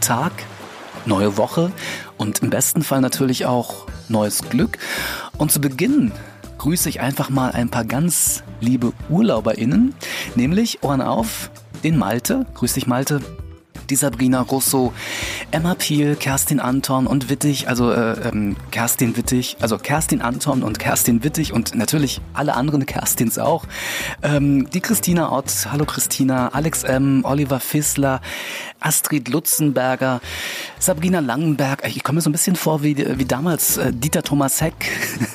Tag, neue Woche und im besten Fall natürlich auch neues Glück. Und zu Beginn grüße ich einfach mal ein paar ganz liebe UrlauberInnen, nämlich Ohren auf, den Malte. Grüß dich, Malte die Sabrina Russo, Emma Piel, Kerstin Anton und Wittig, also äh, ähm, Kerstin Wittig, also Kerstin Anton und Kerstin Wittig und natürlich alle anderen Kerstins auch. Ähm, die Christina Ott, hallo Christina, Alex M., Oliver Fissler, Astrid Lutzenberger, Sabrina Langenberg. Ich komme mir so ein bisschen vor wie, wie damals äh, Dieter Thomas Heck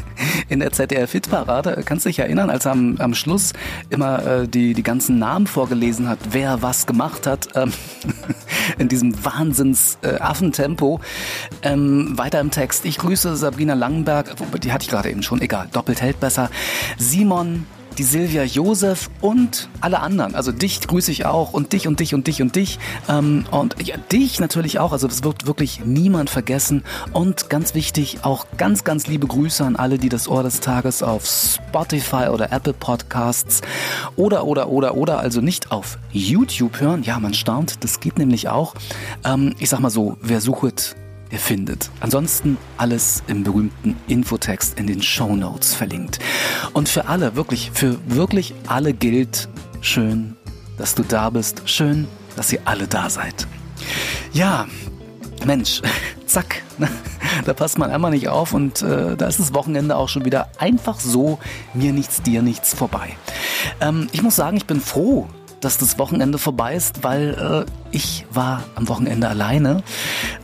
in der ZDF-Hitparade. Kannst du dich erinnern, als er am, am Schluss immer äh, die, die ganzen Namen vorgelesen hat, wer was gemacht hat, ähm, in diesem Wahnsinns-Affentempo. Äh, ähm, weiter im Text. Ich grüße Sabrina Langenberg, die hatte ich gerade eben schon, egal, doppelt hält besser. Simon die Silvia Josef und alle anderen. Also dich grüße ich auch und dich und dich und dich und dich. Ähm, und ja, dich natürlich auch. Also das wird wirklich niemand vergessen. Und ganz wichtig, auch ganz, ganz liebe Grüße an alle, die das Ohr des Tages auf Spotify oder Apple Podcasts oder, oder, oder, oder, also nicht auf YouTube hören. Ja, man staunt, das geht nämlich auch. Ähm, ich sag mal so, wer sucht, ihr findet. Ansonsten alles im berühmten Infotext in den Show Notes verlinkt. Und für alle, wirklich, für wirklich alle gilt, schön, dass du da bist. Schön, dass ihr alle da seid. Ja, Mensch, zack, ne? da passt man einmal nicht auf und äh, da ist das Wochenende auch schon wieder einfach so, mir nichts, dir nichts vorbei. Ähm, ich muss sagen, ich bin froh, dass das Wochenende vorbei ist, weil äh, ich war am Wochenende alleine,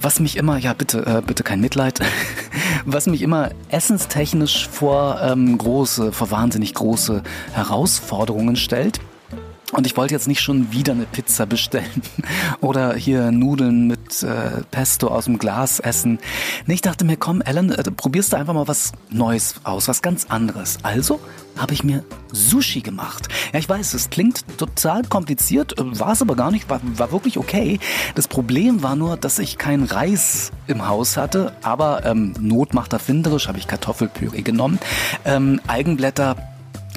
was mich immer, ja bitte, äh, bitte kein Mitleid, was mich immer essenstechnisch vor ähm, große, vor wahnsinnig große Herausforderungen stellt. Und ich wollte jetzt nicht schon wieder eine Pizza bestellen oder hier Nudeln mit äh, Pesto aus dem Glas essen. Nee, ich dachte mir, komm, Ellen, äh, probierst du einfach mal was Neues aus, was ganz anderes. Also habe ich mir Sushi gemacht. Ja, ich weiß, es klingt total kompliziert, äh, war es aber gar nicht, war, war wirklich okay. Das Problem war nur, dass ich keinen Reis im Haus hatte, aber ähm, Not macht erfinderisch, habe ich Kartoffelpüree genommen, ähm, Eigenblätter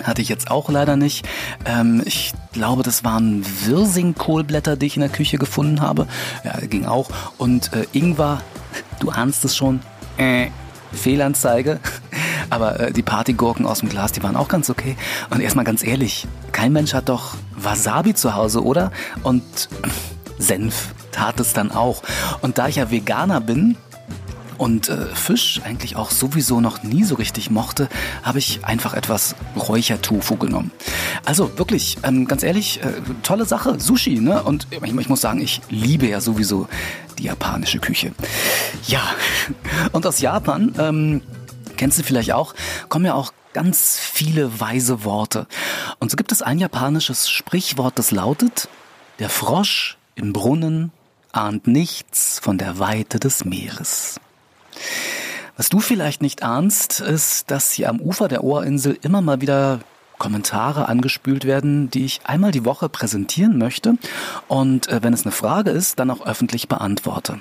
hatte ich jetzt auch leider nicht. Ähm, ich glaube, das waren Wirsing-Kohlblätter, die ich in der Küche gefunden habe. Ja, ging auch. Und äh, Ingwer, du ahnst es schon. Äh, Fehlanzeige. Aber äh, die Partygurken aus dem Glas, die waren auch ganz okay. Und erstmal ganz ehrlich, kein Mensch hat doch Wasabi zu Hause, oder? Und Senf tat es dann auch. Und da ich ja Veganer bin, und äh, Fisch eigentlich auch sowieso noch nie so richtig mochte, habe ich einfach etwas Räuchertofu genommen. Also wirklich, ähm, ganz ehrlich, äh, tolle Sache, Sushi, ne? Und ich, ich muss sagen, ich liebe ja sowieso die japanische Küche. Ja, und aus Japan, ähm, kennst du vielleicht auch, kommen ja auch ganz viele weise Worte. Und so gibt es ein japanisches Sprichwort, das lautet, der Frosch im Brunnen ahnt nichts von der Weite des Meeres. Was du vielleicht nicht ahnst, ist, dass hier am Ufer der Ohrinsel immer mal wieder Kommentare angespült werden, die ich einmal die Woche präsentieren möchte und äh, wenn es eine Frage ist, dann auch öffentlich beantworte.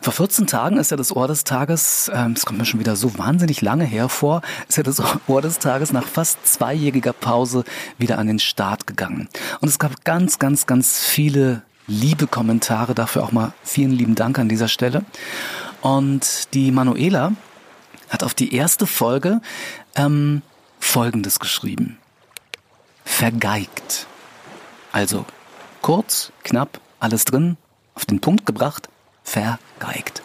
Vor 14 Tagen ist ja das Ohr des Tages, ähm, es kommt mir schon wieder so wahnsinnig lange hervor, ist ja das Ohr des Tages nach fast zweijähriger Pause wieder an den Start gegangen. Und es gab ganz, ganz, ganz viele liebe Kommentare, dafür auch mal vielen lieben Dank an dieser Stelle. Und die Manuela hat auf die erste Folge ähm, Folgendes geschrieben. Vergeigt. Also kurz, knapp, alles drin, auf den Punkt gebracht, vergeigt.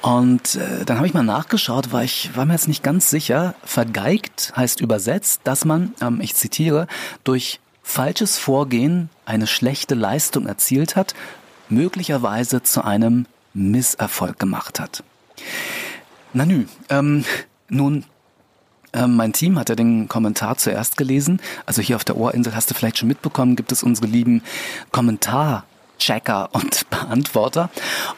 Und äh, dann habe ich mal nachgeschaut, weil ich war mir jetzt nicht ganz sicher. Vergeigt heißt übersetzt, dass man, ähm, ich zitiere, durch falsches Vorgehen eine schlechte Leistung erzielt hat, möglicherweise zu einem Misserfolg gemacht hat. Na nü, ähm, nun, ähm, mein Team hat ja den Kommentar zuerst gelesen. Also hier auf der Ohrinsel hast du vielleicht schon mitbekommen, gibt es unsere lieben Kommentarchecker und Beantworter.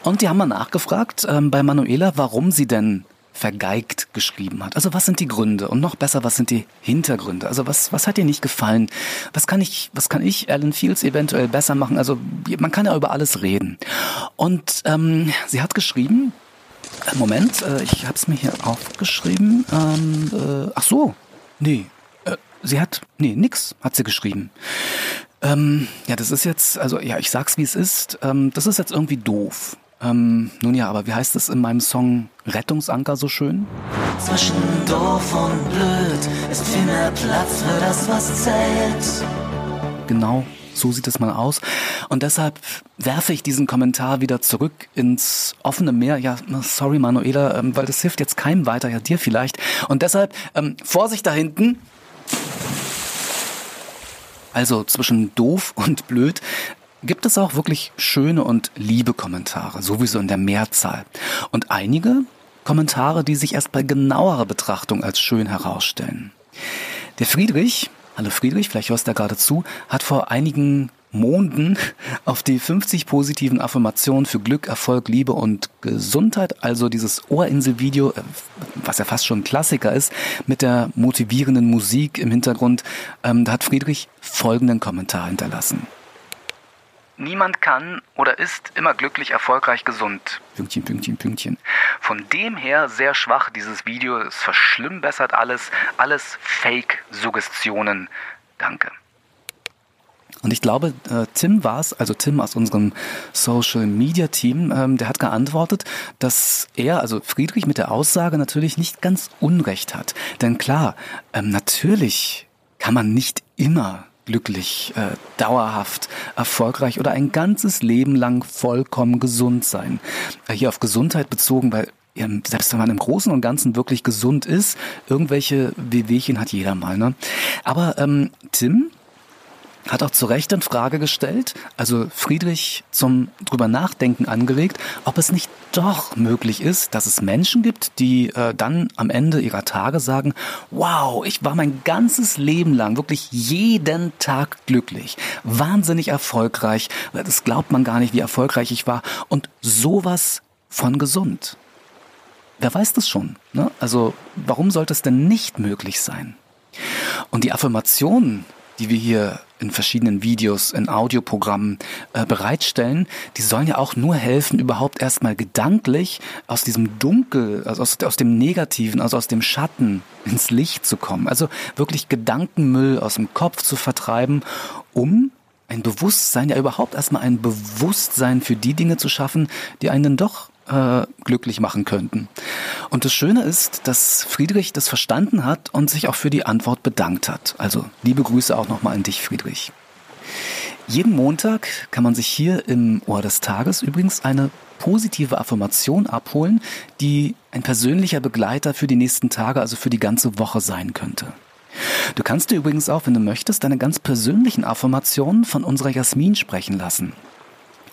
Und die haben mal nachgefragt ähm, bei Manuela, warum sie denn vergeigt geschrieben hat. Also was sind die Gründe? Und noch besser, was sind die Hintergründe? Also was, was hat ihr nicht gefallen? Was kann ich, was kann ich, Alan Fields, eventuell besser machen? Also man kann ja über alles reden. Und ähm, sie hat geschrieben, äh, Moment, äh, ich habe es mir hier aufgeschrieben. Ähm, äh, ach so, nee, äh, sie hat, nee, nix hat sie geschrieben. Ähm, ja, das ist jetzt, also ja, ich sag's wie es ist. Ähm, das ist jetzt irgendwie doof. Ähm, nun ja, aber wie heißt es in meinem Song Rettungsanker so schön? Zwischen doof und blöd ist viel mehr Platz für das, was zählt. Genau, so sieht es mal aus. Und deshalb werfe ich diesen Kommentar wieder zurück ins offene Meer. Ja, sorry Manuela, ähm, weil das hilft jetzt keinem weiter, ja dir vielleicht. Und deshalb, ähm, Vorsicht da hinten. Also zwischen doof und blöd gibt es auch wirklich schöne und liebe Kommentare, sowieso in der Mehrzahl. Und einige Kommentare, die sich erst bei genauerer Betrachtung als schön herausstellen. Der Friedrich, hallo Friedrich, vielleicht hörst du da gerade zu, hat vor einigen Monden auf die 50 positiven Affirmationen für Glück, Erfolg, Liebe und Gesundheit, also dieses Ohrinsel-Video, äh, was ja fast schon ein Klassiker ist, mit der motivierenden Musik im Hintergrund, ähm, da hat Friedrich folgenden Kommentar hinterlassen. Niemand kann oder ist immer glücklich, erfolgreich, gesund. Pünktchen, Pünktchen, Pünktchen. Von dem her sehr schwach dieses Video. Es verschlimmbessert alles. Alles Fake-Suggestionen. Danke. Und ich glaube, äh, Tim war es, also Tim aus unserem Social Media Team, ähm, der hat geantwortet, dass er, also Friedrich mit der Aussage natürlich nicht ganz Unrecht hat. Denn klar, ähm, natürlich kann man nicht immer glücklich, äh, dauerhaft, erfolgreich oder ein ganzes Leben lang vollkommen gesund sein. Äh, hier auf Gesundheit bezogen, weil selbst wenn man im Großen und Ganzen wirklich gesund ist, irgendwelche Wehwehchen hat jeder mal. Ne? Aber ähm, Tim hat auch zu Recht in Frage gestellt, also Friedrich zum drüber nachdenken angeregt, ob es nicht doch möglich ist, dass es Menschen gibt, die äh, dann am Ende ihrer Tage sagen, wow, ich war mein ganzes Leben lang wirklich jeden Tag glücklich, wahnsinnig erfolgreich, das glaubt man gar nicht, wie erfolgreich ich war und sowas von gesund. Wer weiß das schon? Ne? Also warum sollte es denn nicht möglich sein? Und die Affirmationen, die wir hier in verschiedenen Videos, in Audioprogrammen äh, bereitstellen, die sollen ja auch nur helfen, überhaupt erstmal gedanklich aus diesem Dunkel, also aus, aus dem Negativen, also aus dem Schatten ins Licht zu kommen. Also wirklich Gedankenmüll aus dem Kopf zu vertreiben, um ein Bewusstsein, ja überhaupt erstmal ein Bewusstsein für die Dinge zu schaffen, die einen dann doch äh, glücklich machen könnten. Und das Schöne ist, dass Friedrich das verstanden hat und sich auch für die Antwort bedankt hat. Also liebe Grüße auch nochmal an dich, Friedrich. Jeden Montag kann man sich hier im Ohr des Tages übrigens eine positive Affirmation abholen, die ein persönlicher Begleiter für die nächsten Tage, also für die ganze Woche sein könnte. Du kannst dir übrigens auch, wenn du möchtest, deine ganz persönlichen Affirmationen von unserer Jasmin sprechen lassen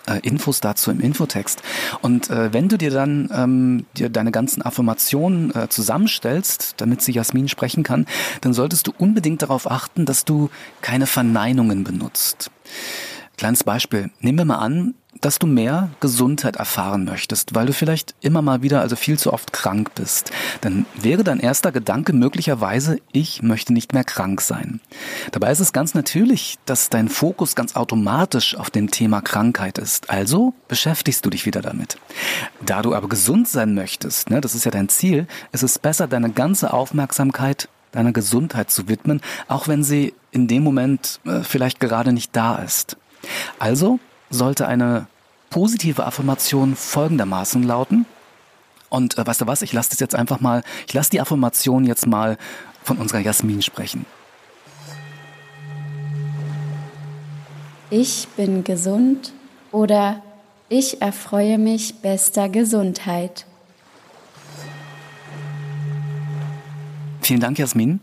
äh, Infos dazu im Infotext. Und äh, wenn du dir dann ähm, dir deine ganzen Affirmationen äh, zusammenstellst, damit sie Jasmin sprechen kann, dann solltest du unbedingt darauf achten, dass du keine Verneinungen benutzt. Kleines Beispiel. Nehmen wir mal an, dass du mehr Gesundheit erfahren möchtest, weil du vielleicht immer mal wieder, also viel zu oft krank bist, dann wäre dein erster Gedanke möglicherweise, ich möchte nicht mehr krank sein. Dabei ist es ganz natürlich, dass dein Fokus ganz automatisch auf dem Thema Krankheit ist. Also beschäftigst du dich wieder damit. Da du aber gesund sein möchtest, ne, das ist ja dein Ziel, ist es besser, deine ganze Aufmerksamkeit deiner Gesundheit zu widmen, auch wenn sie in dem Moment äh, vielleicht gerade nicht da ist. Also sollte eine positive Affirmation folgendermaßen lauten. Und äh, weißt du was, ich lasse das jetzt einfach mal, ich lasse die Affirmation jetzt mal von unserer Jasmin sprechen. Ich bin gesund oder ich erfreue mich bester Gesundheit. Vielen Dank, Jasmin.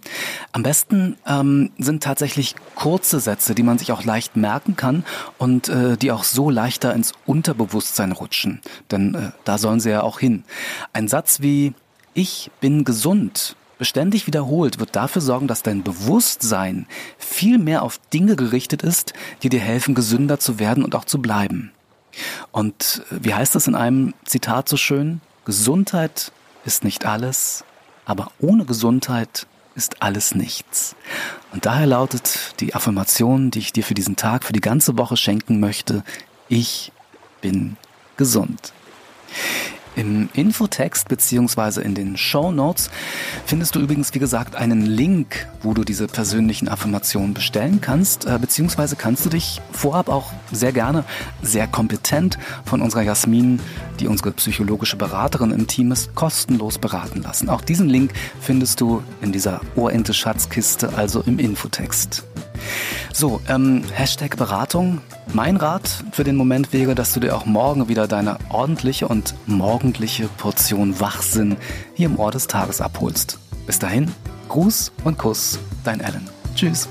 Am besten ähm, sind tatsächlich kurze Sätze, die man sich auch leicht merken kann und äh, die auch so leichter ins Unterbewusstsein rutschen. Denn äh, da sollen sie ja auch hin. Ein Satz wie Ich bin gesund beständig wiederholt, wird dafür sorgen, dass dein Bewusstsein viel mehr auf Dinge gerichtet ist, die dir helfen, gesünder zu werden und auch zu bleiben. Und äh, wie heißt es in einem Zitat so schön? Gesundheit ist nicht alles, aber ohne Gesundheit ist alles nichts. Und daher lautet die Affirmation, die ich dir für diesen Tag, für die ganze Woche schenken möchte, ich bin gesund. Im Infotext beziehungsweise in den Show Notes findest du übrigens, wie gesagt, einen Link, wo du diese persönlichen Affirmationen bestellen kannst, äh, beziehungsweise kannst du dich vorab auch sehr gerne, sehr kompetent von unserer Jasmin, die unsere psychologische Beraterin im Team ist, kostenlos beraten lassen. Auch diesen Link findest du in dieser Ohrente Schatzkiste, also im Infotext. So, ähm, Hashtag Beratung. Mein Rat für den Moment wäre, dass du dir auch morgen wieder deine ordentliche und morgendliche Portion Wachsinn hier im Ohr des Tages abholst. Bis dahin, Gruß und Kuss, dein Alan. Tschüss.